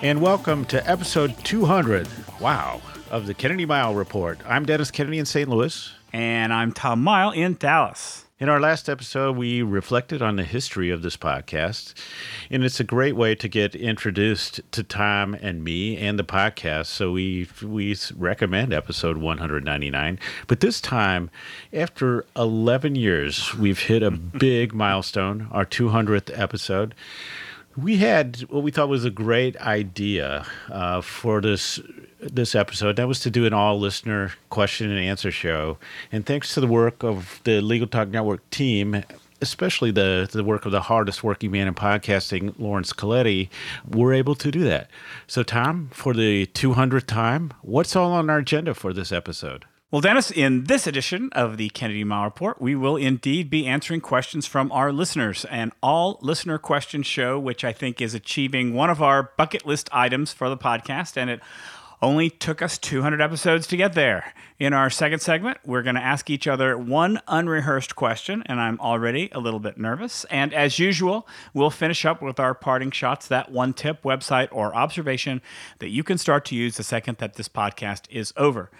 And welcome to episode 200, wow, of the Kennedy Mighell Report. I'm Dennis Kennedy in St. Louis. And I'm Tom Mighell in Dallas. In our last episode, we reflected on the history of this podcast, and it's a great way to get introduced to Tom and me and the podcast. So we we recommend episode 199. But this time, after 11 years, we've hit a big milestone, our 200th episode. We had what we thought was a great idea uh, for this this episode. That was to do an all listener question and answer show. And thanks to the work of the Legal Talk Network team, especially the, the work of the hardest working man in podcasting, Lawrence Coletti, we're able to do that. So, Tom, for the 200th time, what's all on our agenda for this episode? Well, Dennis, in this edition of the Kennedy Mighell Report, we will indeed be answering questions from our listeners. An all listener question show, which I think is achieving one of our bucket list items for the podcast. And it only took us 200 episodes to get there. In our second segment, we're going to ask each other one unrehearsed question, and I'm already a little bit nervous. And as usual, we'll finish up with our parting shots that one tip, website, or observation that you can start to use the second that this podcast is over.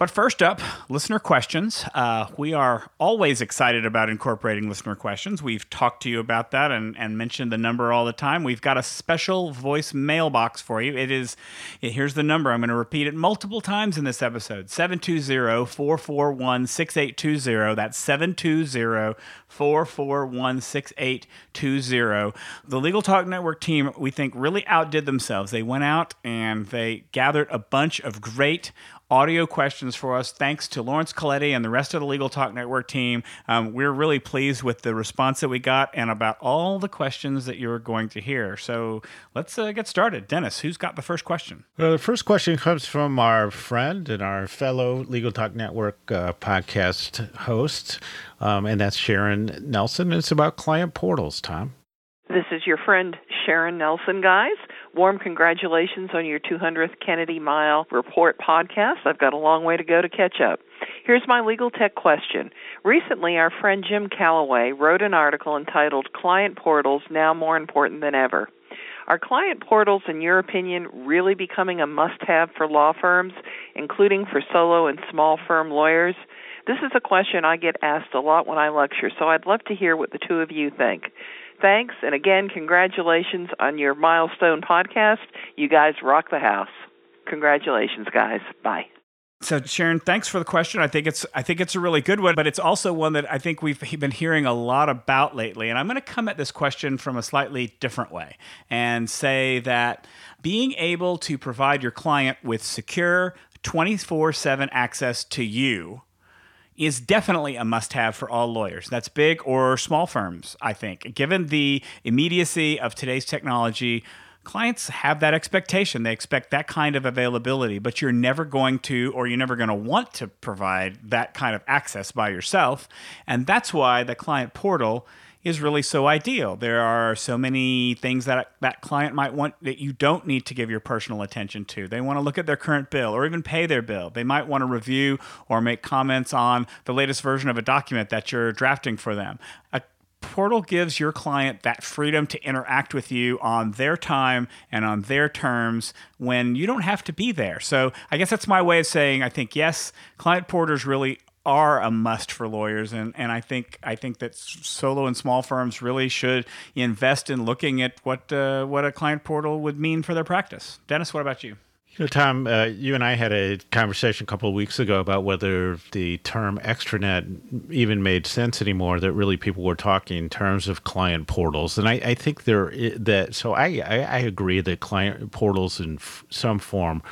But first up, listener questions. Uh, we are always excited about incorporating listener questions. We've talked to you about that and, and mentioned the number all the time. We've got a special voice mailbox for you. It is, here's the number. I'm going to repeat it multiple times in this episode 720 441 6820. That's 720 441 6820. The Legal Talk Network team, we think, really outdid themselves. They went out and they gathered a bunch of great audio questions for us. Thanks to Lawrence Coletti and the rest of the Legal Talk Network team. Um, we're really pleased with the response that we got and about all the questions that you're going to hear. So let's uh, get started. Dennis, who's got the first question? Well, the first question comes from our friend and our fellow Legal Talk Network uh, podcast host, um, and that's Sharon Nelson. It's about client portals, Tom. This is your friend Sharon Nelson, guys. Warm congratulations on your 200th Kennedy Mighell Report podcast. I've got a long way to go to catch up. Here's my legal tech question. Recently, our friend Jim Calloway wrote an article entitled Client Portals Now More Important Than Ever. Are client portals, in your opinion, really becoming a must have for law firms, including for solo and small firm lawyers? This is a question I get asked a lot when I lecture, so I'd love to hear what the two of you think. Thanks, and again, congratulations on your milestone podcast. You guys rock the house. Congratulations, guys. Bye. So Sharon, thanks for the question. I think it's I think it's a really good one, but it's also one that I think we've been hearing a lot about lately. And I'm going to come at this question from a slightly different way and say that being able to provide your client with secure 24/7 access to you is definitely a must have for all lawyers. That's big or small firms, I think. Given the immediacy of today's technology, clients have that expectation. They expect that kind of availability, but you're never going to or you're never going to want to provide that kind of access by yourself. And that's why the client portal is really so ideal. There are so many things that that client might want that you don't need to give your personal attention to. They want to look at their current bill or even pay their bill. They might want to review or make comments on the latest version of a document that you're drafting for them. A portal gives your client that freedom to interact with you on their time and on their terms when you don't have to be there. So I guess that's my way of saying I think yes, client portals really are a must for lawyers and, and I think I think that solo and small firms really should invest in looking at what uh, what a client portal would mean for their practice. Dennis, what about you? You know, Tom, uh, you and I had a conversation a couple of weeks ago about whether the term extranet even made sense anymore. That really people were talking in terms of client portals, and I, I think there that. So I, I, I agree that client portals in f- some form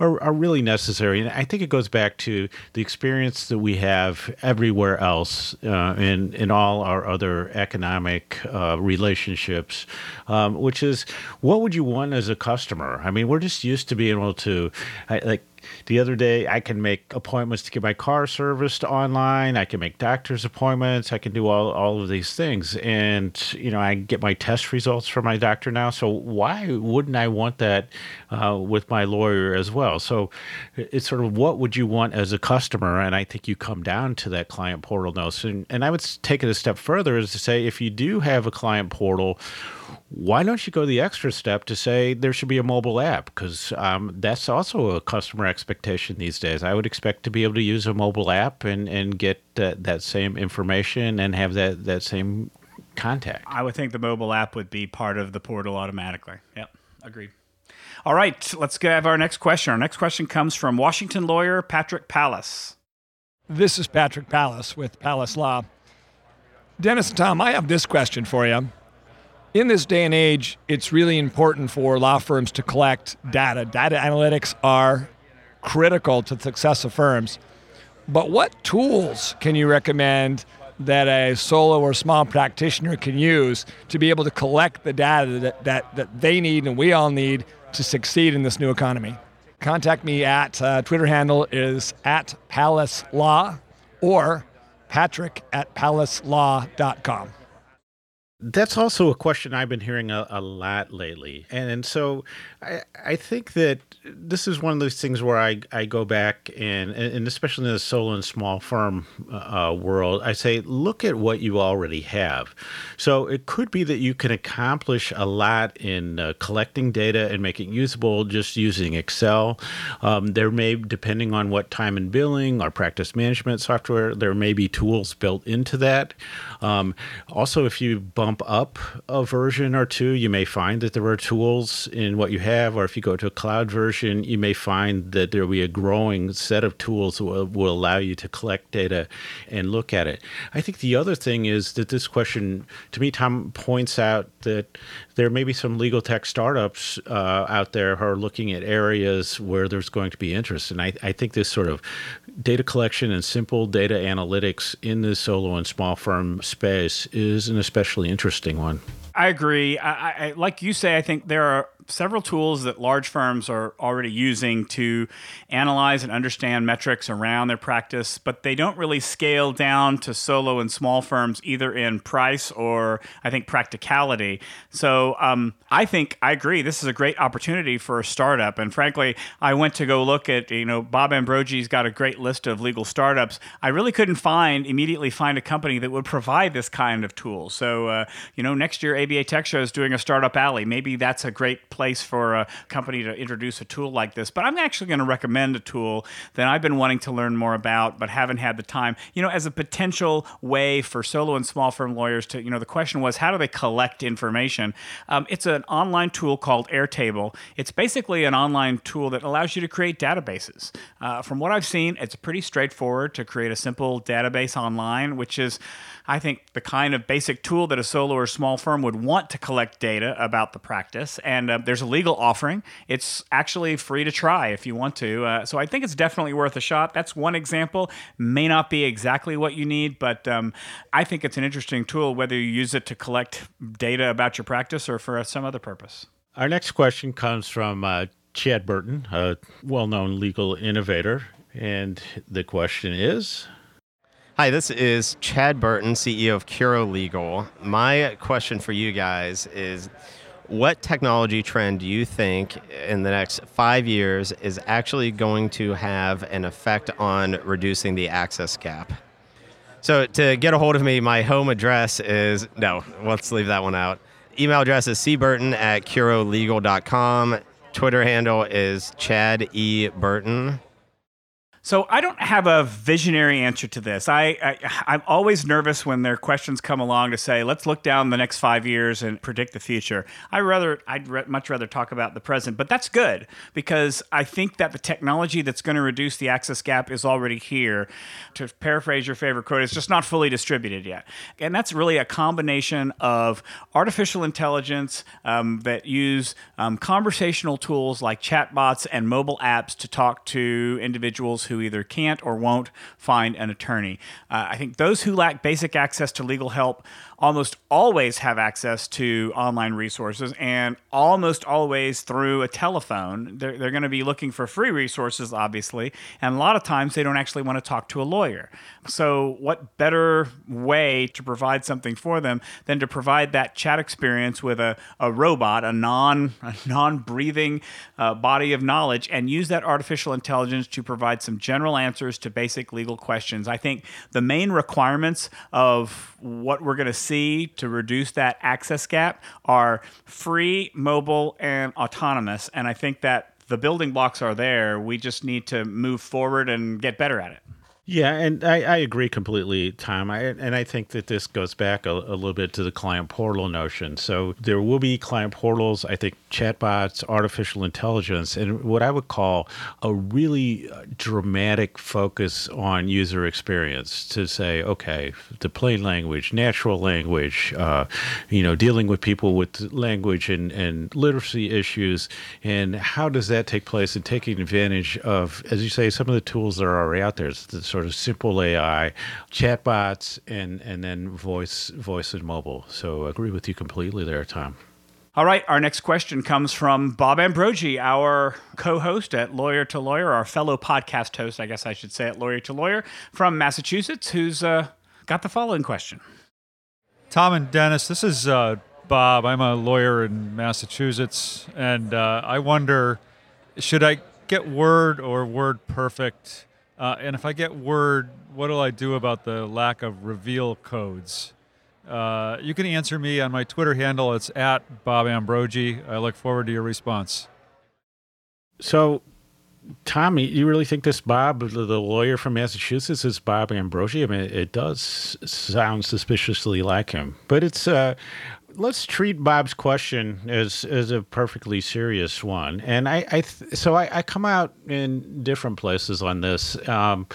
are, are really necessary, and I think it goes back to the experience that we have everywhere else uh, in in all our other economic uh, relationships, um, which is what would you want as a customer? I mean, we're just used to being to I, like the other day i can make appointments to get my car serviced online. I can make doctor's appointments. I can do all, all of these things. And you know i get my test results from my doctor now. So why wouldn't i want that uh, with my lawyer as well? So it's sort of what would you want as a customer? And i think you come down to that client portal notice and, and i would take it a step further is to say if you do have a client portal why don't you go the extra step to say there should be a mobile app? Because um, that's also a customer expectation these days. I would expect to be able to use a mobile app and, and get uh, that same information and have that, that same contact. I would think the mobile app would be part of the portal automatically. Yep, agreed. All right, let's have our next question. Our next question comes from Washington lawyer Patrick Palace. This is Patrick Palace with Palace Law. Dennis and Tom, I have this question for you in this day and age, it's really important for law firms to collect data. Data analytics are critical to the success of firms. But what tools can you recommend that a solo or small practitioner can use to be able to collect the data that, that, that they need and we all need to succeed in this new economy? Contact me at uh, Twitter handle is at Palace Law or patrick at palacelaw.com that's also a question I've been hearing a, a lot lately. And, and so I, I think that this is one of those things where I, I go back and, and especially in the solo and small firm uh, uh, world, I say, look at what you already have. So it could be that you can accomplish a lot in uh, collecting data and making usable just using Excel. Um, there may, depending on what time and billing or practice management software, there may be tools built into that. Um, also, if you bump up a version or two, you may find that there are tools in what you have, or if you go to a cloud version, you may find that there will be a growing set of tools that will, will allow you to collect data and look at it. I think the other thing is that this question, to me, Tom points out that there may be some legal tech startups uh, out there who are looking at areas where there's going to be interest. And I, I think this sort of data collection and simple data analytics in the solo and small firm space is an especially interesting one. I agree. I, I, like you say, I think there are several tools that large firms are already using to analyze and understand metrics around their practice, but they don't really scale down to solo and small firms either in price or I think practicality. So um, I think I agree. This is a great opportunity for a startup. And frankly, I went to go look at, you know, Bob Ambrogi's got a great list of legal startups. I really couldn't find, immediately find a company that would provide this kind of tool. So, uh, you know, next year ABA Tech Show is doing a startup alley. Maybe that's a great place for a company to introduce a tool like this. But I'm actually going to recommend a tool that I've been wanting to learn more about, but haven't had the time. You know, as a potential way for solo and small firm lawyers to, you know, the question was how do they collect information? Um, it's an online tool called Airtable. It's basically an online tool that allows you to create databases. Uh, from what I've seen, it's pretty straightforward to create a simple database online, which is I think, the kind of basic tool that a solo or small firm would want to collect data about the practice. And uh, there's a legal offering. It's actually free to try if you want to. Uh, so I think it's definitely worth a shot. That's one example. May not be exactly what you need, but um, I think it's an interesting tool, whether you use it to collect data about your practice or for some other purpose. Our next question comes from uh, Chad Burton, a well known legal innovator. And the question is Hi, this is Chad Burton, CEO of Curo Legal. My question for you guys is what technology trend do you think in the next five years is actually going to have an effect on reducing the access gap? So, to get a hold of me, my home address is no, let's leave that one out. Email address is cburton at curolegal.com. Twitter handle is Chad E. Burton. So I don't have a visionary answer to this. I, I am always nervous when their questions come along to say, let's look down the next five years and predict the future. I rather I'd re- much rather talk about the present, but that's good because I think that the technology that's going to reduce the access gap is already here. To paraphrase your favorite quote, it's just not fully distributed yet, and that's really a combination of artificial intelligence um, that use um, conversational tools like chatbots and mobile apps to talk to individuals who either can't or won't find an attorney. Uh, I think those who lack basic access to legal help almost always have access to online resources and almost always through a telephone. They're, they're going to be looking for free resources, obviously, and a lot of times they don't actually want to talk to a lawyer. So, what better way to provide something for them than to provide that chat experience with a, a robot, a non a non breathing uh, body of knowledge, and use that artificial intelligence to provide some general answers to basic legal questions? I think the main requirements of what we're going to see to reduce that access gap are free, mobile, and autonomous. And I think that the building blocks are there. We just need to move forward and get better at it. Yeah, and I, I agree completely, Tom. I, and I think that this goes back a, a, little bit to the client portal notion. So there will be client portals, I think chatbots, artificial intelligence, and what I would call a really uh, dramatic focus on user experience to say, okay, the plain language, natural language, uh, you know, dealing with people with language and, and literacy issues, and how does that take place and taking advantage of, as you say, some of the tools that are already out there sort of simple AI, chatbots, and and then voice voice and mobile. So I agree with you completely there, Tom. All right, our next question comes from Bob Ambrogi, our co host at Lawyer to Lawyer, our fellow podcast host, I guess I should say, at Lawyer to Lawyer from Massachusetts, who's uh, got the following question. Tom and Dennis, this is uh, Bob. I'm a lawyer in Massachusetts, and uh, I wonder should I get Word or Word Perfect uh, and if I get word, what do I do about the lack of reveal codes? Uh, you can answer me on my Twitter handle. It's at Bob Ambrogi. I look forward to your response. So, Tommy, you really think this Bob, the lawyer from Massachusetts, is Bob Ambrogi? I mean, it does sound suspiciously like him, but it's uh, let's treat Bob's question as as a perfectly serious one. And I, I th- so I, I, come out in different places on this. Um,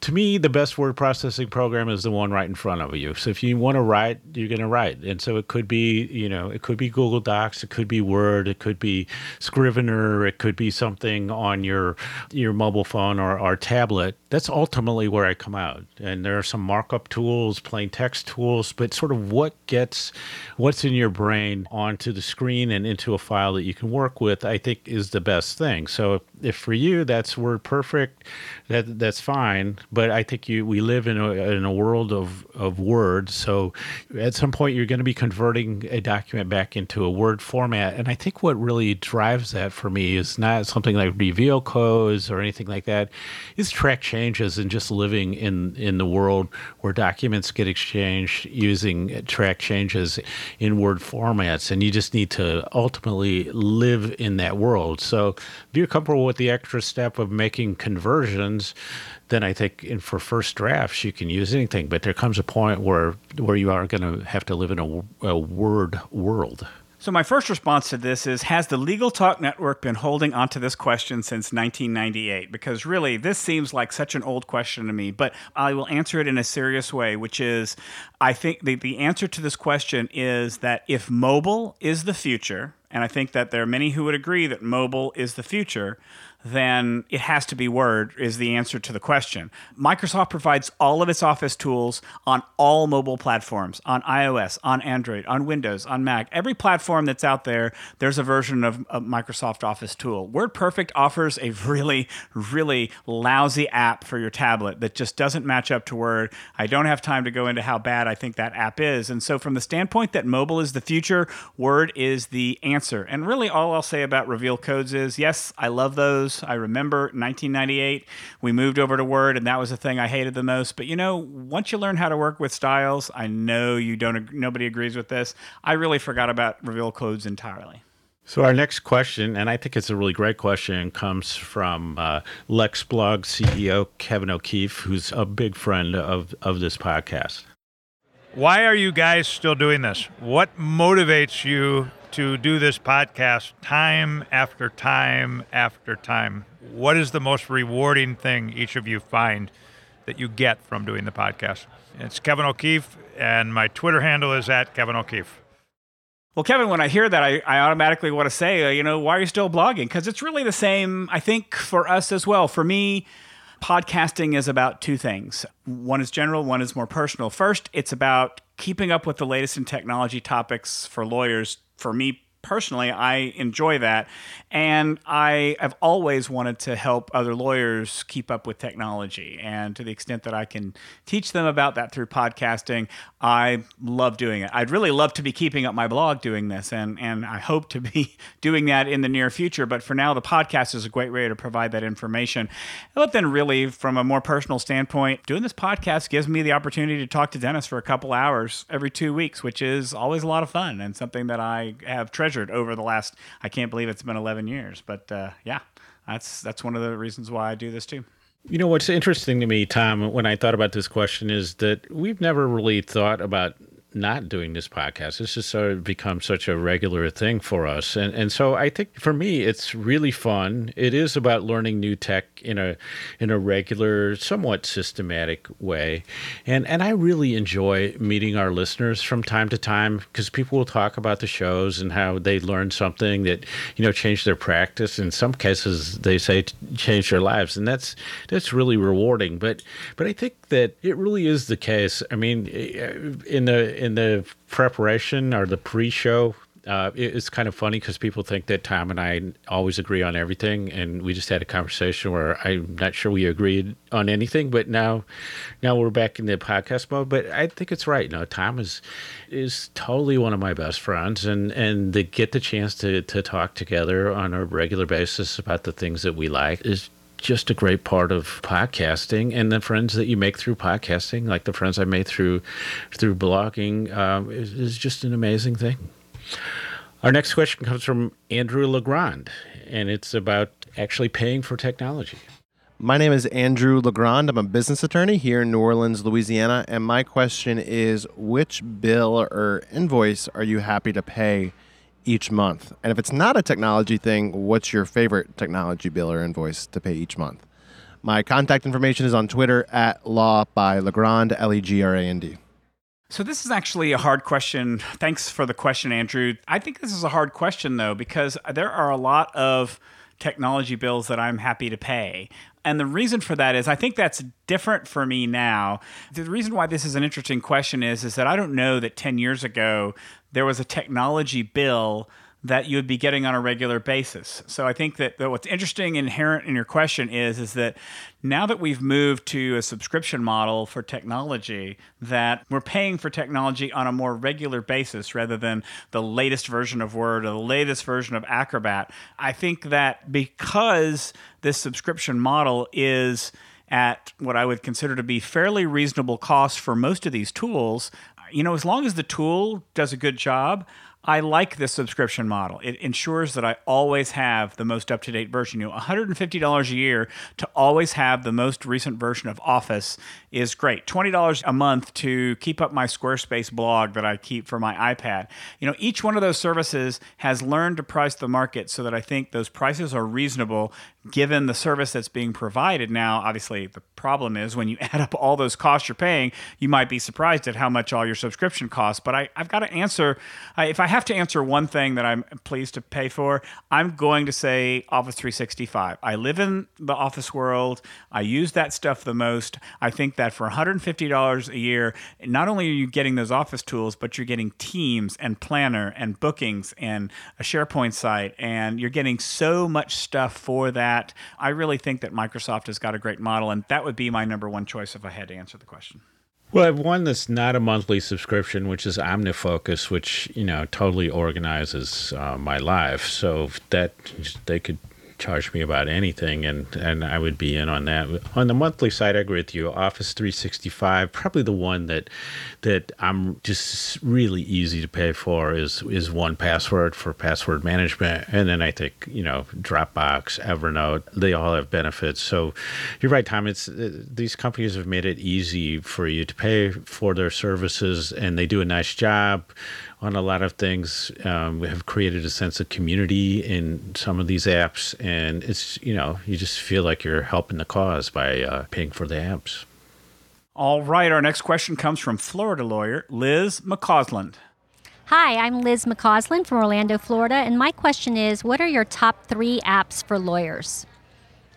to me, the best word processing program is the one right in front of you. So if you want to write, you're going to write. And so it could be, you know, it could be Google Docs, it could be Word, it could be Scrivener, it could be something on your your mobile phone or, or tablet. That's ultimately where I come out. And there are some markup tools, plain text tools, but sort of what gets what's in your brain onto the screen and into a file that you can work with, I think is the best thing. So if for you that's word perfect, that that's fine. But I think you we live in a in a world of of words. So at some point you're going to be converting a document back into a word format. And I think what really drives that for me is not something like reveal codes or anything like that. Is track changes and just living in in the world where documents get exchanged using track changes in word formats. And you just need to ultimately live in that world. So if you're comfortable with the extra step of making conversions, then I think in, for first drafts you can use anything. But there comes a point where where you are going to have to live in a, a word world. So, my first response to this is Has the Legal Talk Network been holding onto this question since 1998? Because really, this seems like such an old question to me, but I will answer it in a serious way, which is I think the, the answer to this question is that if mobile is the future, and I think that there are many who would agree that mobile is the future, then it has to be Word, is the answer to the question. Microsoft provides all of its Office tools on all mobile platforms on iOS, on Android, on Windows, on Mac. Every platform that's out there, there's a version of a Microsoft Office tool. WordPerfect offers a really, really lousy app for your tablet that just doesn't match up to Word. I don't have time to go into how bad I think that app is. And so, from the standpoint that mobile is the future, Word is the answer. And really, all I'll say about reveal codes is yes, I love those. I remember 1998, we moved over to Word, and that was the thing I hated the most. But you know, once you learn how to work with styles, I know you don't. Nobody agrees with this. I really forgot about reveal codes entirely. So our next question, and I think it's a really great question, comes from uh, LexBlog CEO Kevin O'Keefe, who's a big friend of of this podcast. Why are you guys still doing this? What motivates you to do this podcast time after time after time. What is the most rewarding thing each of you find that you get from doing the podcast? It's Kevin O'Keefe, and my Twitter handle is at Kevin O'Keefe. Well, Kevin, when I hear that, I, I automatically want to say, uh, you know, why are you still blogging? Because it's really the same, I think, for us as well. For me, podcasting is about two things one is general, one is more personal. First, it's about keeping up with the latest in technology topics for lawyers. For me personally, I enjoy that. And I have always wanted to help other lawyers keep up with technology. And to the extent that I can teach them about that through podcasting, I love doing it. I'd really love to be keeping up my blog doing this. And, and I hope to be doing that in the near future. But for now, the podcast is a great way to provide that information. But then, really, from a more personal standpoint, doing this podcast gives me the opportunity to talk to Dennis for a couple hours every two weeks, which is always a lot of fun and something that I have treasured over the last, I can't believe it's been 11 years. But uh, yeah, that's that's one of the reasons why I do this too. You know what's interesting to me, Tom, when I thought about this question is that we've never really thought about not doing this podcast. This has sort of become such a regular thing for us. And and so I think for me it's really fun. It is about learning new tech in a in a regular, somewhat systematic way. And and I really enjoy meeting our listeners from time to time because people will talk about the shows and how they learned something that, you know, changed their practice. In some cases they say changed their lives. And that's that's really rewarding. But but I think that it really is the case. I mean, in the in the preparation or the pre-show, uh, it's kind of funny because people think that Tom and I always agree on everything, and we just had a conversation where I'm not sure we agreed on anything. But now, now we're back in the podcast mode. But I think it's right. No, Tom is is totally one of my best friends, and and to get the chance to to talk together on a regular basis about the things that we like is just a great part of podcasting and the friends that you make through podcasting like the friends i made through through blogging um, is, is just an amazing thing our next question comes from andrew legrand and it's about actually paying for technology my name is Andrew Legrand. I'm a business attorney here in New Orleans, Louisiana. And my question is which bill or invoice are you happy to pay each month? And if it's not a technology thing, what's your favorite technology bill or invoice to pay each month? My contact information is on Twitter at law by Legrand, L E G R A N D. So, this is actually a hard question. Thanks for the question, Andrew. I think this is a hard question, though, because there are a lot of technology bills that I'm happy to pay. And the reason for that is I think that's different for me now. The reason why this is an interesting question is is that I don't know that 10 years ago there was a technology bill that you would be getting on a regular basis. So I think that, that what's interesting inherent in your question is is that now that we've moved to a subscription model for technology that we're paying for technology on a more regular basis rather than the latest version of Word or the latest version of Acrobat. I think that because this subscription model is at what I would consider to be fairly reasonable cost for most of these tools, you know, as long as the tool does a good job, I like this subscription model. It ensures that I always have the most up to date version. You know, $150 a year to always have the most recent version of Office is great. $20 a month to keep up my Squarespace blog that I keep for my iPad. You know, each one of those services has learned to price the market so that I think those prices are reasonable given the service that's being provided. Now, obviously, the problem is when you add up all those costs you're paying, you might be surprised at how much all your subscription costs. But I, have got to answer, if I have to answer one thing that I'm pleased to pay for, I'm going to say Office 365. I live in the office world, I use that stuff the most. I think that for $150 a year, not only are you getting those office tools, but you're getting Teams and Planner and bookings and a SharePoint site, and you're getting so much stuff for that. I really think that Microsoft has got a great model, and that would be my number one choice if I had to answer the question. Well, I have one that's not a monthly subscription, which is OmniFocus, which you know totally organizes uh, my life. So that they could charge me about anything, and, and I would be in on that. On the monthly side, I agree with you. Office 365, probably the one that that I'm just really easy to pay for is is 1Password for password management, and then I think you know Dropbox, Evernote, they all have benefits. So you're right, Tom. It's uh, these companies have made it easy for you to pay for their services, and they do a nice job on a lot of things. Um, we have created a sense of community in some of these apps, and it's you know you just feel like you're helping the cause by uh, paying for the apps. All right, our next question comes from Florida lawyer Liz McCausland. Hi, I'm Liz McCausland from Orlando, Florida, and my question is what are your top three apps for lawyers?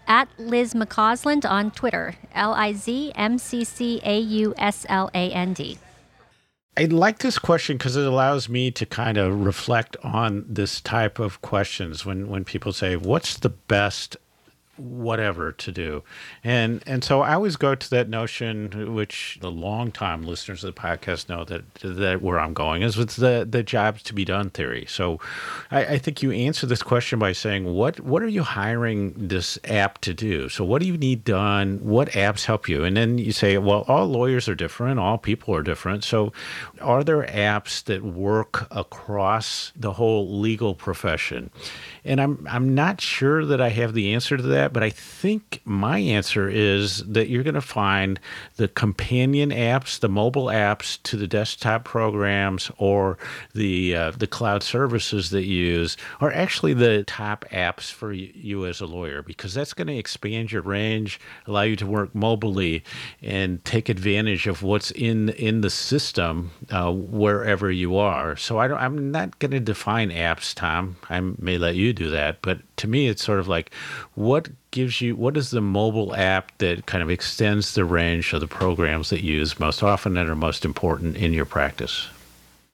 at Liz McCausland on Twitter. L I Z M C C A U S L A N D. I like this question because it allows me to kind of reflect on this type of questions when, when people say, What's the best whatever to do. And and so i always go to that notion which the long time listeners of the podcast know that that where i'm going is with the the jobs to be done theory. So i, I think you answer this question by saying what what are you hiring this app to do? So what do you need done? What apps help you? And then you say well all lawyers are different. All people are different. So are there apps that work across the whole legal profession and I'm I'm not sure that I have the answer to that, but I think my answer is that you're going to find the companion apps, the mobile apps to the desktop programs, or the uh, the cloud services that you use are actually the top apps for you as a lawyer because that's going to expand your range, allow you to work mobilely, and take advantage of what's in in the system uh, wherever you are. So I don't, I'm not going to define apps, Tom. I may let you do that. But to me, it's sort of like what gives you what is the mobile app that kind of extends the range of the programs that you use most often and are most important in your practice?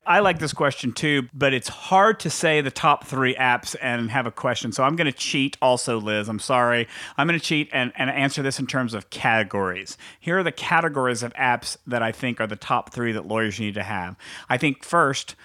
I like this question too, but it's hard to say the top three apps and have a question. So I'm going to cheat also, Liz. I'm sorry. I'm going to cheat and, and answer this in terms of categories. Here are the categories of apps that I think are the top three that lawyers need to have. I think first,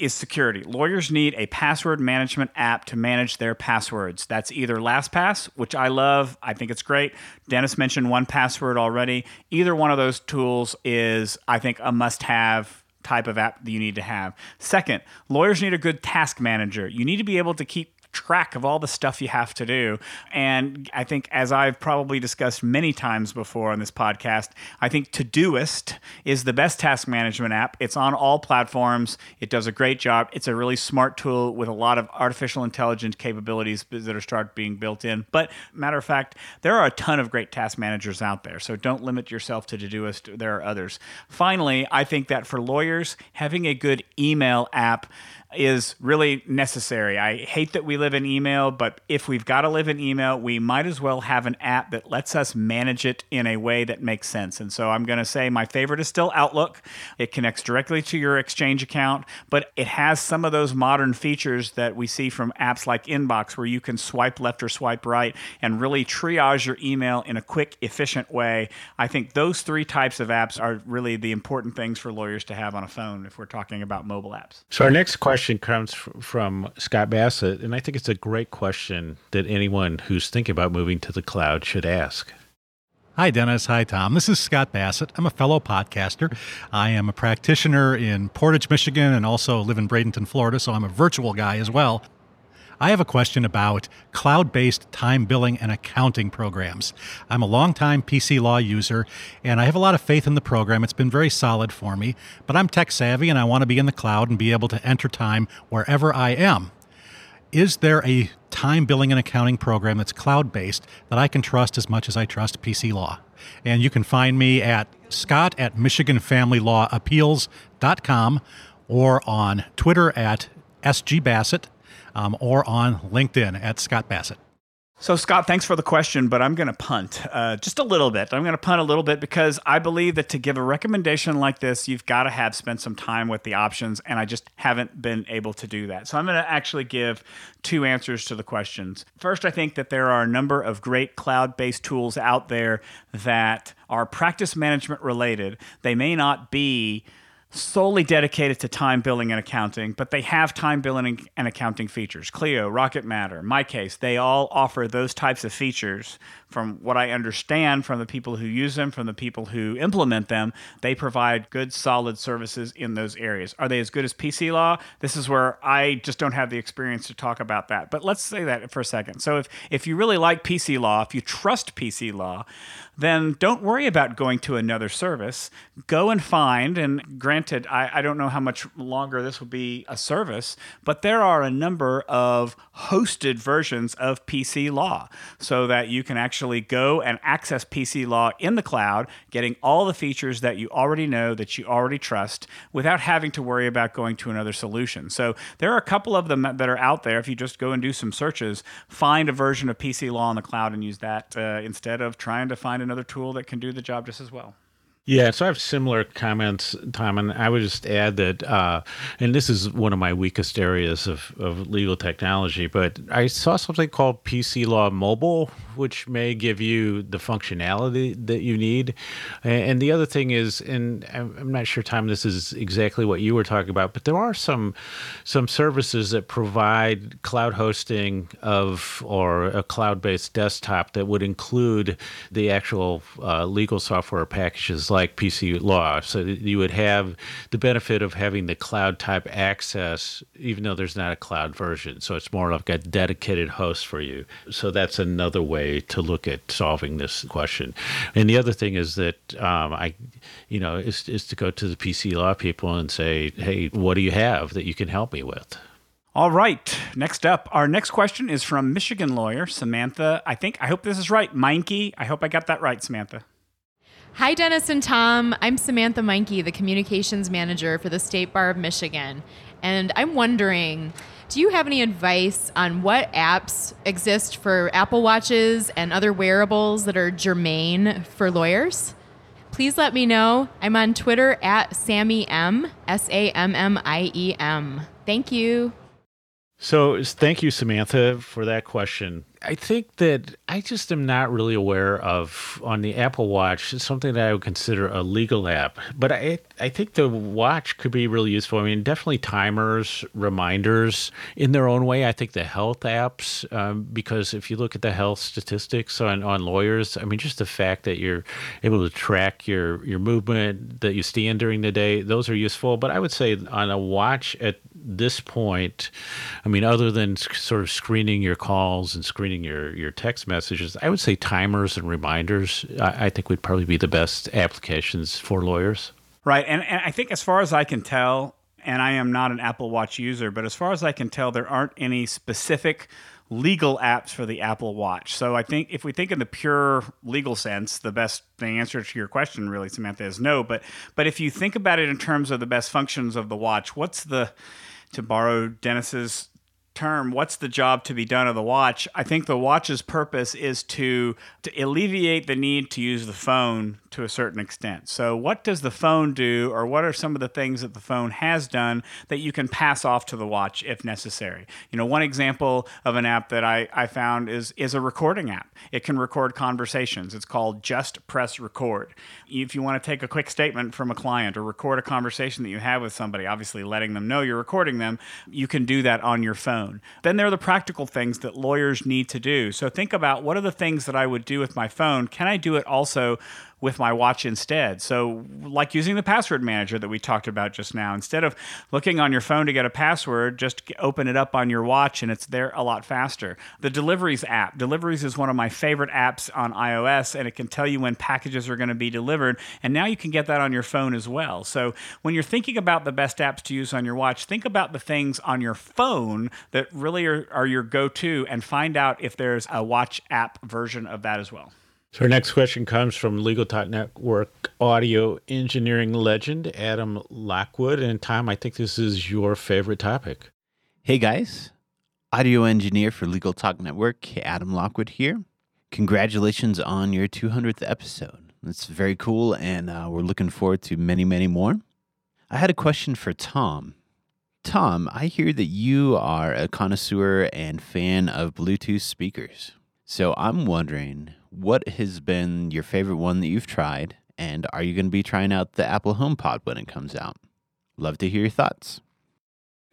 is security. Lawyers need a password management app to manage their passwords. That's either LastPass, which I love, I think it's great. Dennis mentioned 1Password already. Either one of those tools is, I think, a must have type of app that you need to have. Second, lawyers need a good task manager. You need to be able to keep track of all the stuff you have to do. And I think, as I've probably discussed many times before on this podcast, I think Todoist is the best task management app. It's on all platforms. It does a great job. It's a really smart tool with a lot of artificial intelligence capabilities that are start being built in. But matter of fact, there are a ton of great task managers out there. So don't limit yourself to Todoist. There are others. Finally, I think that for lawyers, having a good email app is really necessary. I hate that we live in email, but if we've got to live in email, we might as well have an app that lets us manage it in a way that makes sense. And so I'm going to say my favorite is still Outlook. It connects directly to your Exchange account, but it has some of those modern features that we see from apps like Inbox, where you can swipe left or swipe right and really triage your email in a quick, efficient way. I think those three types of apps are really the important things for lawyers to have on a phone if we're talking about mobile apps. So our next question question comes from Scott Bassett, and I think it's a great question that anyone who's thinking about moving to the cloud should ask. Hi, Dennis. Hi, Tom. This is Scott Bassett. I'm a fellow podcaster. I am a practitioner in Portage, Michigan, and also live in Bradenton, Florida, so I'm a virtual guy as well. I have a question about cloud based time billing and accounting programs. I'm a longtime PC Law user, and I have a lot of faith in the program. It's been very solid for me, but I'm tech savvy and I want to be in the cloud and be able to enter time wherever I am. Is there a time billing and accounting program that's cloud based that I can trust as much as I trust PC Law? And you can find me at scott at michiganfamilylawappeals.com or on Twitter at sgbassett um, or on LinkedIn at Scott Bassett. So, Scott, thanks for the question, but I'm going to punt uh, just a little bit. I'm going to punt a little bit because I believe that to give a recommendation like this, you've got to have spent some time with the options, and I just haven't been able to do that. So, I'm going to actually give two answers to the questions. First, I think that there are a number of great cloud based tools out there that are practice management related. They may not be solely dedicated to time billing and accounting, but they have time billing and accounting features. Clio, Rocket Matter, MyCase, they all offer those types of features from what I understand from the people who use them, from the people who implement them, they provide good, solid services in those areas. Are they as good as PC Law? This is where I just don't have the experience to talk about that. But let's say that for a second. So if, if you really like PC Law, if you trust PC Law, then don't worry about going to another service. Go and find, and granted, I, I don't know how much longer this will be a service, but there are a number of hosted versions of PC Law so that you can actually go and access PC Law in the cloud, getting all the features that you already know, that you already trust, without having to worry about going to another solution. So there are a couple of them that are out there. If you just go and do some searches, find a version of PC Law in the cloud and use that uh, instead of trying to find another tool that can do the job just as well. Yeah, so I have similar comments, Tom, and I would just add that, uh, and this is one of my weakest areas of, of legal technology, but I saw something called PC Law Mobile, which may give you the functionality that you need. And the other thing is, and I'm not sure, Tom, this is exactly what you were talking about, but there are some some services that provide cloud hosting of or a cloud-based desktop that would include the actual uh, legal software packages like PC Law. So you would have the benefit of having the cloud type access, even though there's not a cloud version. So it's more like a dedicated host for you. So that's another way to look at solving this question. And the other thing is that um, I, you know, is, is to go to the PC Law people and say, hey, what do you have that you can help me with? All right. Next up, our next question is from Michigan lawyer Samantha. I think I hope this is right. Meinke. I hope I got that right, Samantha. Hi, Dennis and Tom. I'm Samantha Meinke, the communications manager for the State Bar of Michigan. And I'm wondering do you have any advice on what apps exist for Apple Watches and other wearables that are germane for lawyers? Please let me know. I'm on Twitter at Sammy M, S A M M I E M. Thank you. So, thank you, Samantha, for that question. I think that I just am not really aware of on the Apple Watch something that I would consider a legal app. But I I think the watch could be really useful. I mean, definitely timers, reminders in their own way. I think the health apps, um, because if you look at the health statistics on, on lawyers, I mean, just the fact that you're able to track your your movement that you stand during the day, those are useful. But I would say on a watch at this point, I mean, other than sort of screening your calls and screening your, your text messages, I would say timers and reminders, I, I think would probably be the best applications for lawyers. Right. And, and I think, as far as I can tell, and I am not an Apple Watch user, but as far as I can tell, there aren't any specific legal apps for the Apple Watch. So I think if we think in the pure legal sense, the best the answer to your question really, Samantha, is no. But but if you think about it in terms of the best functions of the watch, what's the to borrow Dennis's term, what's the job to be done of the watch? I think the watch's purpose is to to alleviate the need to use the phone to a certain extent. So, what does the phone do, or what are some of the things that the phone has done that you can pass off to the watch if necessary? You know, one example of an app that I, I found is is a recording app. It can record conversations. It's called Just Press Record. If you want to take a quick statement from a client or record a conversation that you have with somebody, obviously letting them know you're recording them, you can do that on your phone. Then there are the practical things that lawyers need to do. So think about what are the things that I would do with my phone? Can I do it also with my watch instead. So, like using the password manager that we talked about just now, instead of looking on your phone to get a password, just open it up on your watch and it's there a lot faster. The Deliveries app, Deliveries is one of my favorite apps on iOS and it can tell you when packages are going to be delivered. And now you can get that on your phone as well. So, when you're thinking about the best apps to use on your watch, think about the things on your phone that really are, are your go to and find out if there's a watch app version of that as well. So our next question comes from Legal Talk Network audio engineering legend Adam Lockwood. And Tom, I think this is your favorite topic. Hey guys, audio engineer for Legal Talk Network, Adam Lockwood here. Congratulations on your 200th episode. It's very cool, and uh, we're looking forward to many, many more. I had a question for Tom. Tom, I hear that you are a connoisseur and fan of Bluetooth speakers. So I'm wondering what has been your favorite one that you've tried? And are you going to be trying out the Apple HomePod when it comes out? Love to hear your thoughts.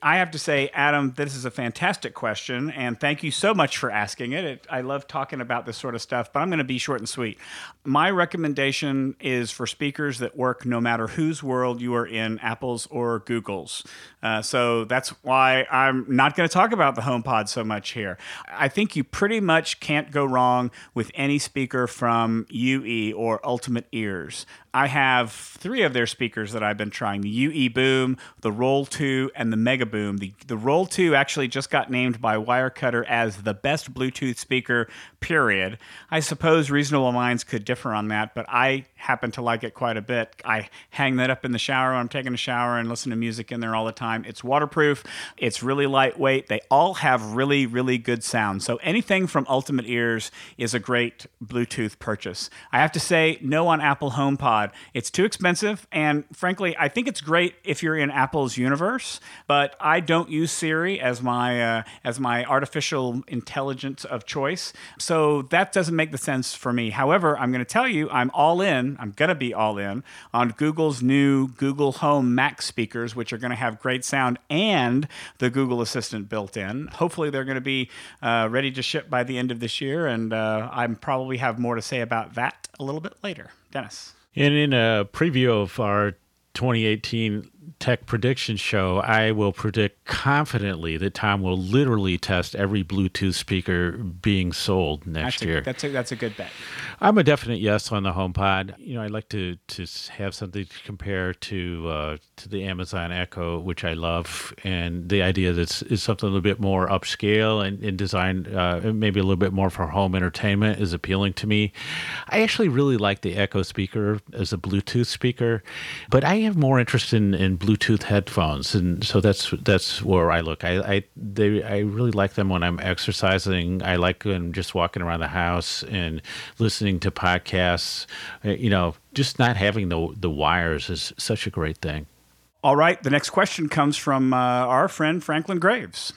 I have to say, Adam, this is a fantastic question, and thank you so much for asking it. it I love talking about this sort of stuff, but I'm going to be short and sweet. My recommendation is for speakers that work no matter whose world you are in, Apple's or Google's. Uh, so that's why I'm not going to talk about the HomePod so much here. I think you pretty much can't go wrong with any speaker from UE or Ultimate Ears. I have three of their speakers that I've been trying the UE Boom, the Roll 2, and the Mega Boom. The, the Roll 2 actually just got named by Wirecutter as the best Bluetooth speaker, period. I suppose reasonable minds could differ on that, but I happen to like it quite a bit. I hang that up in the shower when I'm taking a shower and listen to music in there all the time. It's waterproof, it's really lightweight. They all have really, really good sound. So anything from Ultimate Ears is a great Bluetooth purchase. I have to say, no on Apple HomePod. It's too expensive, and frankly, I think it's great if you're in Apple's universe. But I don't use Siri as my uh, as my artificial intelligence of choice, so that doesn't make the sense for me. However, I'm going to tell you, I'm all in. I'm going to be all in on Google's new Google Home Max speakers, which are going to have great sound and the Google Assistant built in. Hopefully, they're going to be uh, ready to ship by the end of this year, and uh, I probably have more to say about that a little bit later. Dennis. And in a preview of our 2018 tech prediction show, I will predict confidently that Tom will literally test every Bluetooth speaker being sold next that's a, year. That's a, that's a good bet. I'm a definite yes on the HomePod. You know, I like to to have something to compare to uh, to the Amazon Echo, which I love, and the idea that it's something a little bit more upscale and, and designed uh, maybe a little bit more for home entertainment is appealing to me. I actually really like the Echo speaker as a Bluetooth speaker, but I have more interest in, in Bluetooth headphones, and so that's that's where I look. I I they I really like them when I'm exercising. I like them just walking around the house and listening to podcasts. Uh, You know, just not having the the wires is such a great thing. All right, the next question comes from uh, our friend Franklin Graves.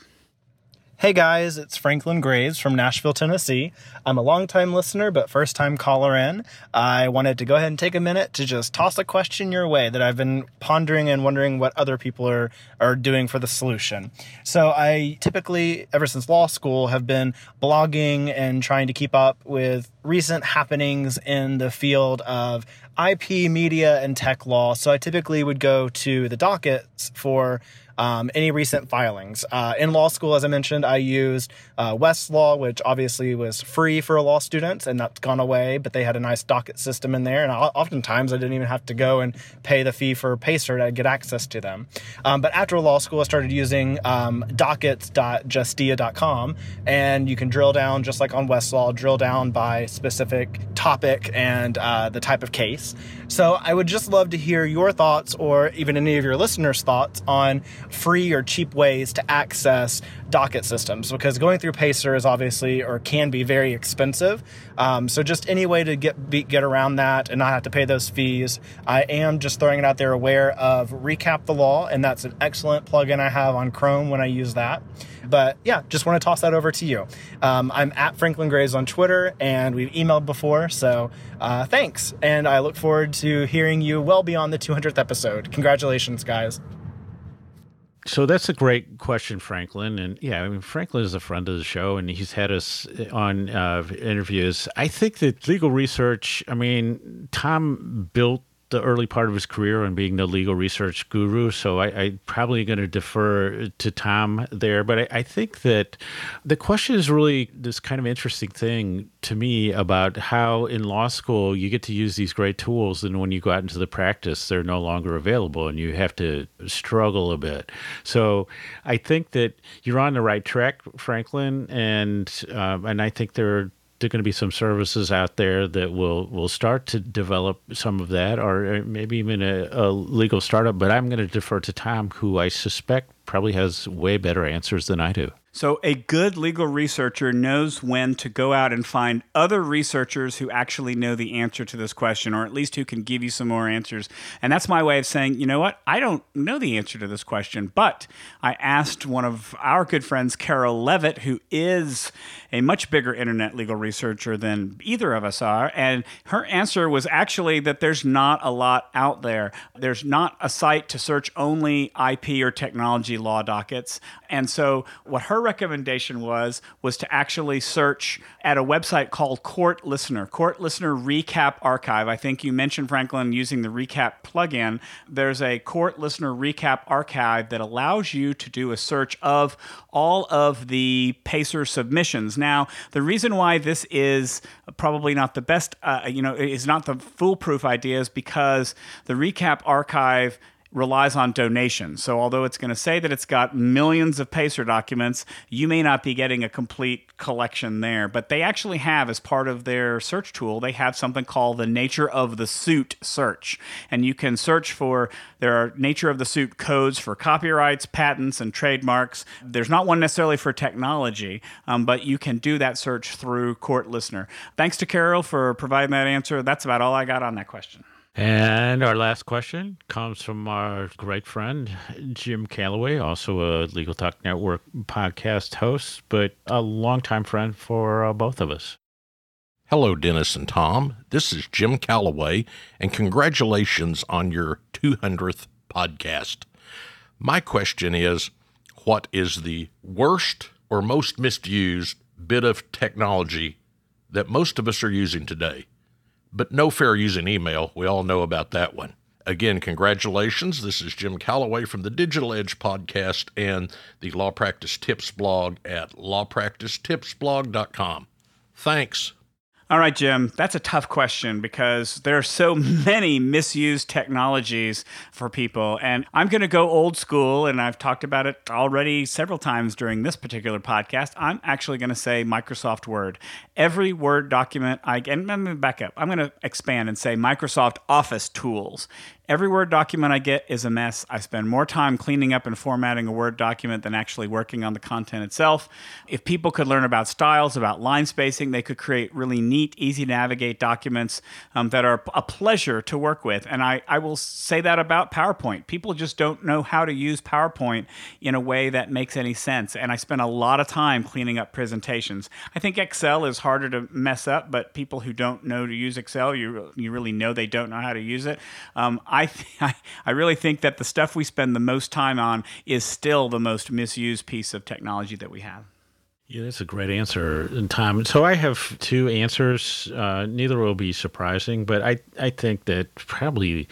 Hey guys, it's Franklin Graves from Nashville, Tennessee. I'm a longtime listener, but first time caller in. I wanted to go ahead and take a minute to just toss a question your way that I've been pondering and wondering what other people are, are doing for the solution. So I typically, ever since law school, have been blogging and trying to keep up with recent happenings in the field of IP, media, and tech law. So I typically would go to the dockets for um, any recent filings. Uh, in law school, as I mentioned, I used uh, Westlaw, which obviously was free for law students, and that's gone away, but they had a nice docket system in there. And oftentimes I didn't even have to go and pay the fee for Pacer to get access to them. Um, but after law school, I started using um, dockets.justia.com, and you can drill down, just like on Westlaw, drill down by specific topic and uh, the type of case. So I would just love to hear your thoughts or even any of your listeners' thoughts on free or cheap ways to access docket systems because going through Pacer is obviously or can be very expensive. Um, so just any way to get be, get around that and not have to pay those fees. I am just throwing it out there aware of Recap the Law, and that's an excellent plugin I have on Chrome when I use that. But yeah, just want to toss that over to you. Um, I'm at Franklin Graves on Twitter, and we've emailed before, so uh, thanks. And I look forward to hearing you well beyond the 200th episode. Congratulations, guys. So that's a great question, Franklin. And yeah, I mean, Franklin is a friend of the show, and he's had us on uh, interviews. I think that legal research. I mean, Tom built the early part of his career on being the legal research guru. So I, I'm probably going to defer to Tom there. But I, I think that the question is really this kind of interesting thing to me about how in law school you get to use these great tools, and when you go out into the practice, they're no longer available, and you have to struggle a bit. So I think that you're on the right track, Franklin, and um, and I think there are there going to be some services out there that will will start to develop some of that, or uh, maybe even a, a legal startup. But I'm going to defer to Tom, who I suspect probably has way better answers than I do. So, a good legal researcher knows when to go out and find other researchers who actually know the answer to this question, or at least who can give you some more answers. And that's my way of saying, you know what? I don't know the answer to this question, but I asked one of our good friends, Carole Levitt, who is a much bigger internet legal researcher than either of us are. And her answer was actually that there's not a lot out there. There's not a site to search only IP or technology law dockets. And so, what her recommendation was was to actually search at a website called Court Listener, Court Listener Recap Archive. I think you mentioned Franklin using the Recap plugin. There's a Court Listener Recap Archive that allows you to do a search of all of the Pacer submissions. Now, the reason why this is probably not the best, uh, you know, is not the foolproof idea is because the Recap Archive relies on donations. So although it's going to say that it's got millions of Pacer documents, you may not be getting a complete collection there. But they actually have, as part of their search tool, they have something called the nature of the suit search. And you can search for, there are nature of the suit codes for copyrights, patents, and trademarks. There's not one necessarily for technology, um, but you can do that search through Court Listener. Thanks to Carole for providing that answer. That's about all I got on that question. And our last question comes from our great friend, Jim Calloway, also a Legal Talk Network podcast host, but a longtime friend for uh, both of us. Hello, Dennis and Tom. This is Jim Calloway, and congratulations on your 200th podcast. My question is what is the worst or most misused bit of technology that most of us are using today? But no fair using email. We all know about that one. Again, congratulations. This is Jim Calloway from the Digital Edge podcast and the Law Practice Tips blog at lawpracticetipsblog.com. Thanks. All right, Jim, that's a tough question because there are so many misused technologies for people. And I'm going to go old school, and I've talked about it already several times during this particular podcast. I'm actually going to say Microsoft Word. Every Word document I get, and let me back up. I'm going to expand and say Microsoft Office tools. Every Word document I get is a mess. I spend more time cleaning up and formatting a Word document than actually working on the content itself. If people could learn about styles, about line spacing, they could create really neat, easy to navigate documents um, that are a pleasure to work with. And I, I will say that about PowerPoint. People just don't know how to use PowerPoint in a way that makes any sense. And I spend a lot of time cleaning up presentations. I think Excel is harder to mess up, but people who don't know to use Excel, you, you really know they don't know how to use it. Um, I, th- I really think that the stuff we spend the most time on is still the most misused piece of technology that we have. Yeah, that's a great answer, Tom. So I have two answers. Uh, neither will be surprising, but I, I think that probably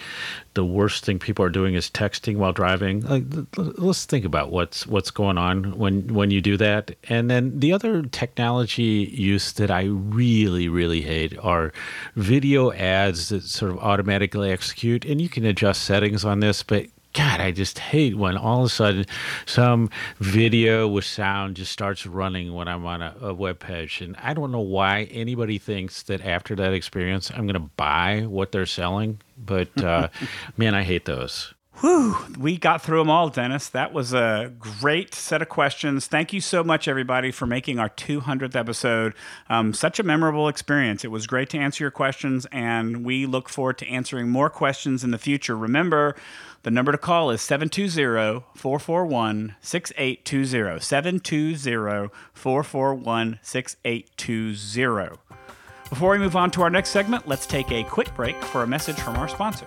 the worst thing people are doing is texting while driving. Like, let's think about what's what's going on when when you do that. And then the other technology use that I really really hate are video ads that sort of automatically execute. And you can adjust settings on this, but God, I just hate when all of a sudden some video with sound just starts running when I'm on a, a web page. And I don't know why anybody thinks that after that experience, I'm going to buy what they're selling. But uh, man, I hate those. Whew, we got through them all, Dennis. That was a great set of questions. Thank you so much, everybody, for making our 200th episode um, such a memorable experience. It was great to answer your questions, and we look forward to answering more questions in the future. Remember, the number to call is 720 441 6820. 720 441 6820. Before we move on to our next segment, let's take a quick break for a message from our sponsor.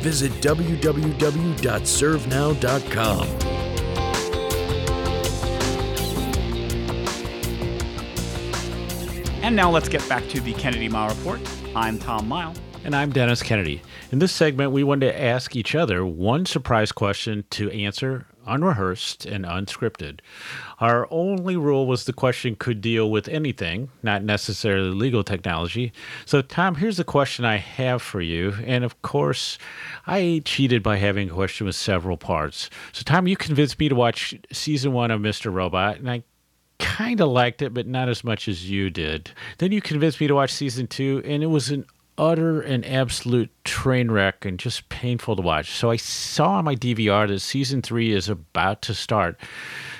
Visit www.servenow.com. And now let's get back to the Kennedy Mighell Report. I'm Tom Mighell. And I'm Dennis Kennedy. In this segment, we wanted to ask each other one surprise question to answer unrehearsed and unscripted. Our only rule was the question could deal with anything, not necessarily legal technology. So, Tom, here's the question I have for you. And of course, I cheated by having a question with several parts. So, Tom, you convinced me to watch season one of Mr. Robot, and I kind of liked it, but not as much as you did. Then you convinced me to watch season two, and it was an utter and absolute train wreck and just painful to watch. So I saw on my DVR that season three is about to start.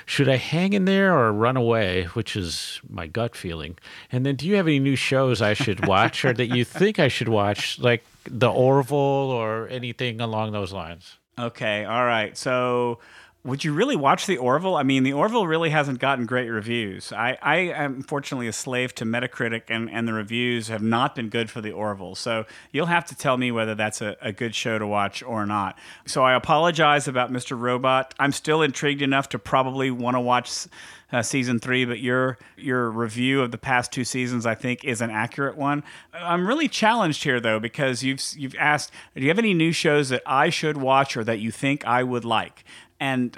Should I hang in there or run away, which is my gut feeling? And then, do you have any new shows I should watch or that you think I should watch, like The Orville or anything along those lines? Okay, all right. So would you really watch the Orville? I mean, the Orville really hasn't gotten great reviews. I, I am fortunately a slave to Metacritic, and, and the reviews have not been good for the Orville. So you'll have to tell me whether that's a, a good show to watch or not. So I apologize about Mr. Robot. I'm still intrigued enough to probably want to watch uh, season three, but your your review of the past two seasons, I think, is an accurate one. I'm really challenged here though because you've you've asked, do you have any new shows that I should watch or that you think I would like? And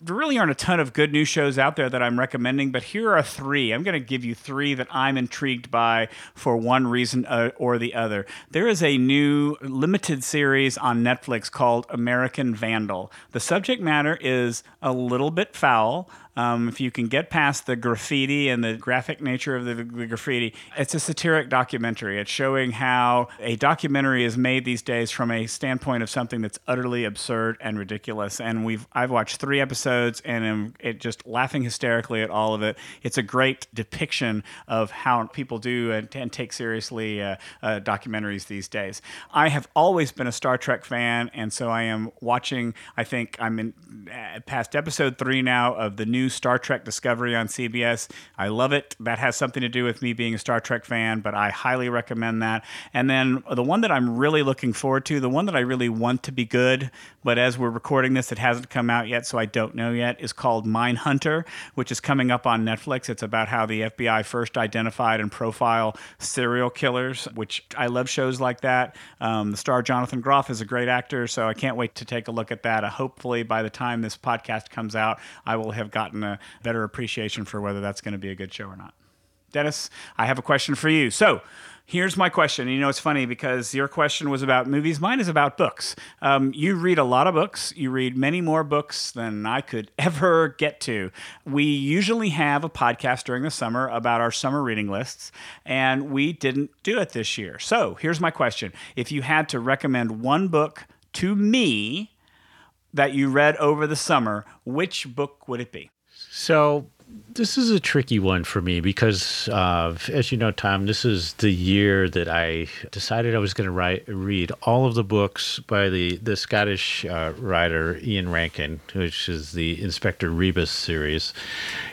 there really aren't a ton of good news shows out there that I'm recommending, but here are three. I'm going to give you three that I'm intrigued by for one reason uh, or the other. There is a new limited series on Netflix called American Vandal. The subject matter is a little bit foul. Um, if you can get past the graffiti and the graphic nature of the, the, graffiti, it's a satiric documentary. It's showing how a documentary is made these days from a standpoint of something that's utterly absurd and ridiculous. And we've I've watched three episodes and am it just laughing hysterically at all of it. It's a great depiction of how people do and, and take seriously uh, uh, documentaries these days. I have always been a Star Trek fan, and so I am watching. I think I'm in uh, past episode three now of the new Star Trek Discovery on CBS. I love it. That has something to do with me being a Star Trek fan, but I highly recommend that. And then the one that I'm really looking forward to, the one that I really want to be good, but as we're recording this, it hasn't come out yet, so I don't know yet, is called Mindhunter, which is coming up on Netflix. It's about how the FBI first identified and profile serial killers, which I love shows like that. Um, the star Jonathan Groff is a great actor, so I can't wait to take a look at that. Uh, hopefully, by the time this podcast comes out, I will have gotten a better appreciation for whether that's going to be a good show or not. Dennis, I have a question for you. So, here's my question. You know, it's funny because your question was about movies. Mine is about books. Um, you read a lot of books. You read many more books than I could ever get to. We usually have a podcast during the summer about our summer reading lists, and we didn't do it this year. So here's my question If you had to recommend one book to me that you read over the summer, which book would it be? So this is a tricky one for me because, uh, as you know, Tom, this is the year that I decided I was going to write, read all of the books by the the Scottish uh, writer Ian Rankin, which is the Inspector Rebus series,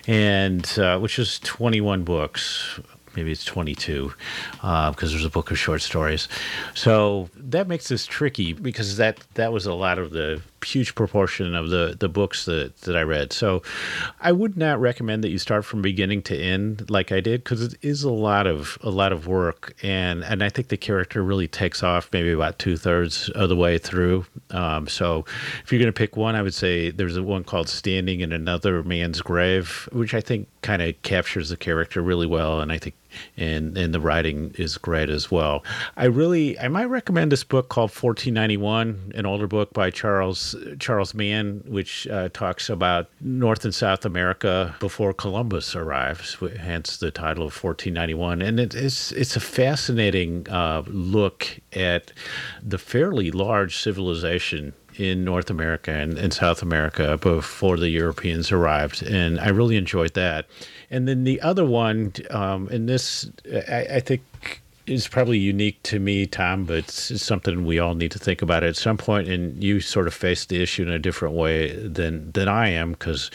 and uh, which is twenty one books maybe it's 22 because uh, there's a book of short stories. So that makes this tricky because that that was a lot of the huge proportion of the the books that that I read. So I would not recommend that you start from beginning to end like I did because it is a lot of a lot of work and and I think the character really takes off maybe about two thirds of the way through. Um, so if you're going to pick one, I would say there's a one called "Standing in Another Man's Grave," which I think kind of captures the character really well, and I think and and the writing is great as well. I really I might recommend this book called 1491, an older book by Charles Charles Mann, which uh, talks about North and South America before Columbus arrives, hence the title of 1491. And it, it's it's a fascinating uh, look at the fairly large civilization in North America and, and, South America before the Europeans arrived, and I really enjoyed that. And then the other one, um, and this I, I think is probably unique to me, Tom, but it's something we all need to think about at some point. And you sort of face the issue in a different way than than I am because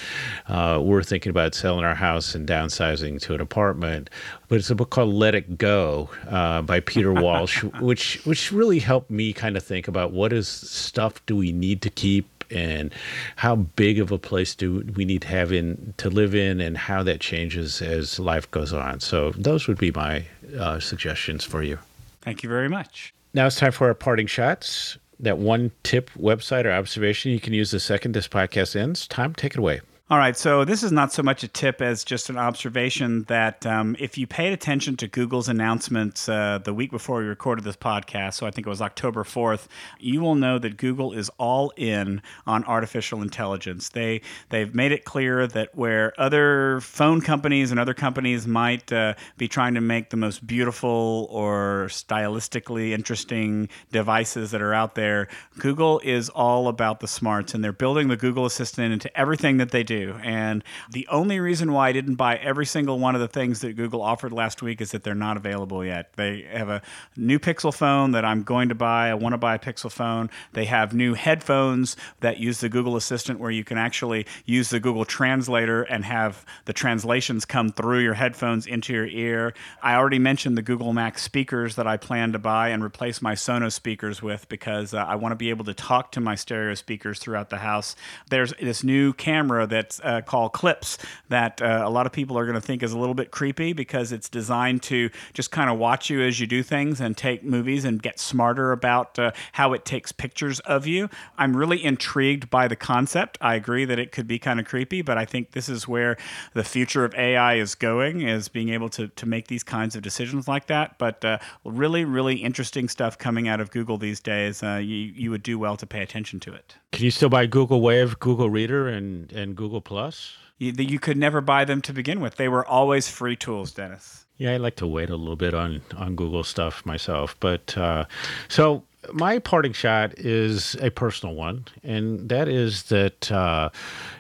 uh, we're thinking about selling our house and downsizing to an apartment. But it's a book called "Let It Go" uh, by Peter Walsh, which which really helped me kind of think about what is stuff do we need to keep and how big of a place do we need to have in to live in and how that changes as life goes on so those would be my uh, suggestions for you thank you very much Now it's time for our parting shots. That one tip, website, or observation you can use the second this podcast ends. Tom, take it away. All right, so this is not so much a tip as just an observation that um, if you paid attention to Google's announcements uh, the week before we recorded this podcast, so I think it was October 4th, you will know that Google is all in on artificial intelligence. They, they've made it clear that where other phone companies and other companies might uh, be trying to make the most beautiful or stylistically interesting devices that are out there, Google is all about the smarts, and they're building the Google Assistant into everything that they do. And the only reason why I didn't buy every single one of the things that Google offered last week is that they're not available yet. They have a new Pixel phone that I'm going to buy. I want to buy a Pixel phone. They have new headphones that use the Google Assistant where you can actually use the Google Translator and have the translations come through your headphones into your ear. I already mentioned the Google Max speakers that I plan to buy and replace my Sonos speakers with because uh, I want to be able to talk to my stereo speakers throughout the house. There's this new camera uh, called Clips that uh, a lot of people are going to think is a little bit creepy because it's designed to just kind of watch you as you do things and take movies and get smarter about uh, how it takes pictures of you. I'm really intrigued by the concept. I agree that it could be kind of creepy, but I think this is where the future of AI is going, is being able to, to make these kinds of decisions like that. But uh, really, really interesting stuff coming out of Google these days. Uh, you, you would do well to pay attention to it. Can you still buy Google Wave, Google Reader, and, and Google Plus? You, you could never buy them to begin with. They were always free tools, Dennis. Yeah, I like to wait a little bit on on Google stuff myself. But uh, so my parting shot is a personal one, and that is that uh,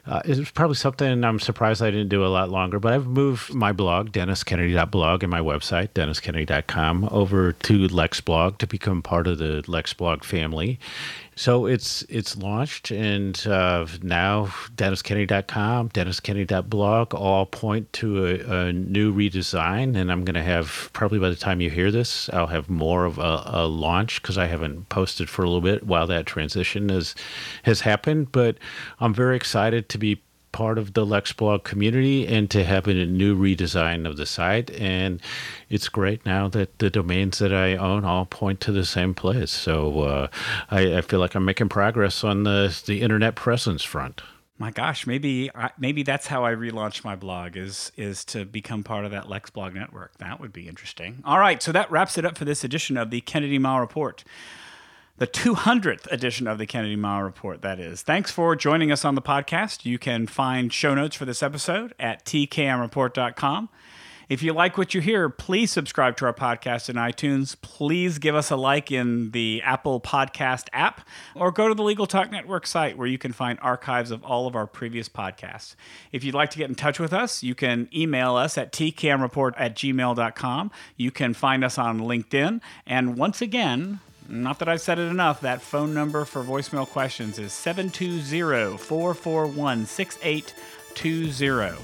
uh, it's probably something I'm surprised I didn't do a lot longer. But I've moved my blog, DennisKennedy.blog, and my website, DennisKennedy.com, over to LexBlog to become part of the LexBlog family. So it's it's launched, and uh, now DennisKennedy.com, DennisKennedy.blog all point to a, a new redesign. And I'm going to have probably by the time you hear this, I'll have more of a, a launch because I haven't posted for a little bit while that transition has has happened. But I'm very excited to be part of the LexBlog community and to have a new redesign of the site. And it's great now that the domains that I own all point to the same place. So uh, I, I, feel like I'm making progress on the the internet presence front. My gosh, maybe maybe that's how I relaunch my blog is is to become part of that LexBlog network. That would be interesting. All right, so that wraps it up for this edition of the Kennedy Mighell Report the 200th edition of the Kennedy Mighell Report, that is. Thanks for joining us on the podcast. You can find show notes for this episode at tkmreport.com. If you like what you hear, please subscribe to our podcast in iTunes. Please give us a like in the Apple Podcast app or go to the Legal Talk Network site where you can find archives of all of our previous podcasts. If you'd like to get in touch with us, you can email us at tkmreport at gmail.com. You can find us on LinkedIn. And once again, not that I've said it enough, that phone number for voicemail questions is 720 441 6820.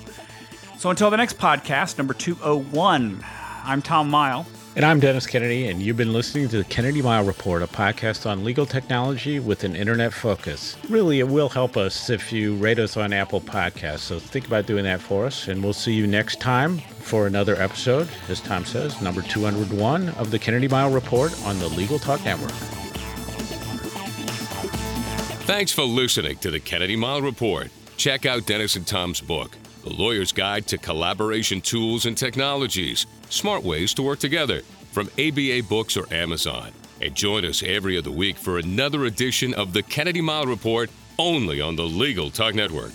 So until the next podcast, number 201, I'm Tom Mighell. And I'm Dennis Kennedy, and you've been listening to the Kennedy Mighell Report, a podcast on legal technology with an internet focus. Really, it will help us if you rate us on Apple Podcasts. So think about doing that for us, and we'll see you next time for another episode, as Tom says, number 201 of the Kennedy Mighell Report on the Legal Talk Network. Thanks for listening to the Kennedy Mighell Report. Check out Dennis and Tom's book, The Lawyer's Guide to Collaboration Tools and Technologies Smart Ways to Work Together from ABA Books or Amazon. And join us every other week for another edition of the Kennedy Mighell Report only on the Legal Talk Network.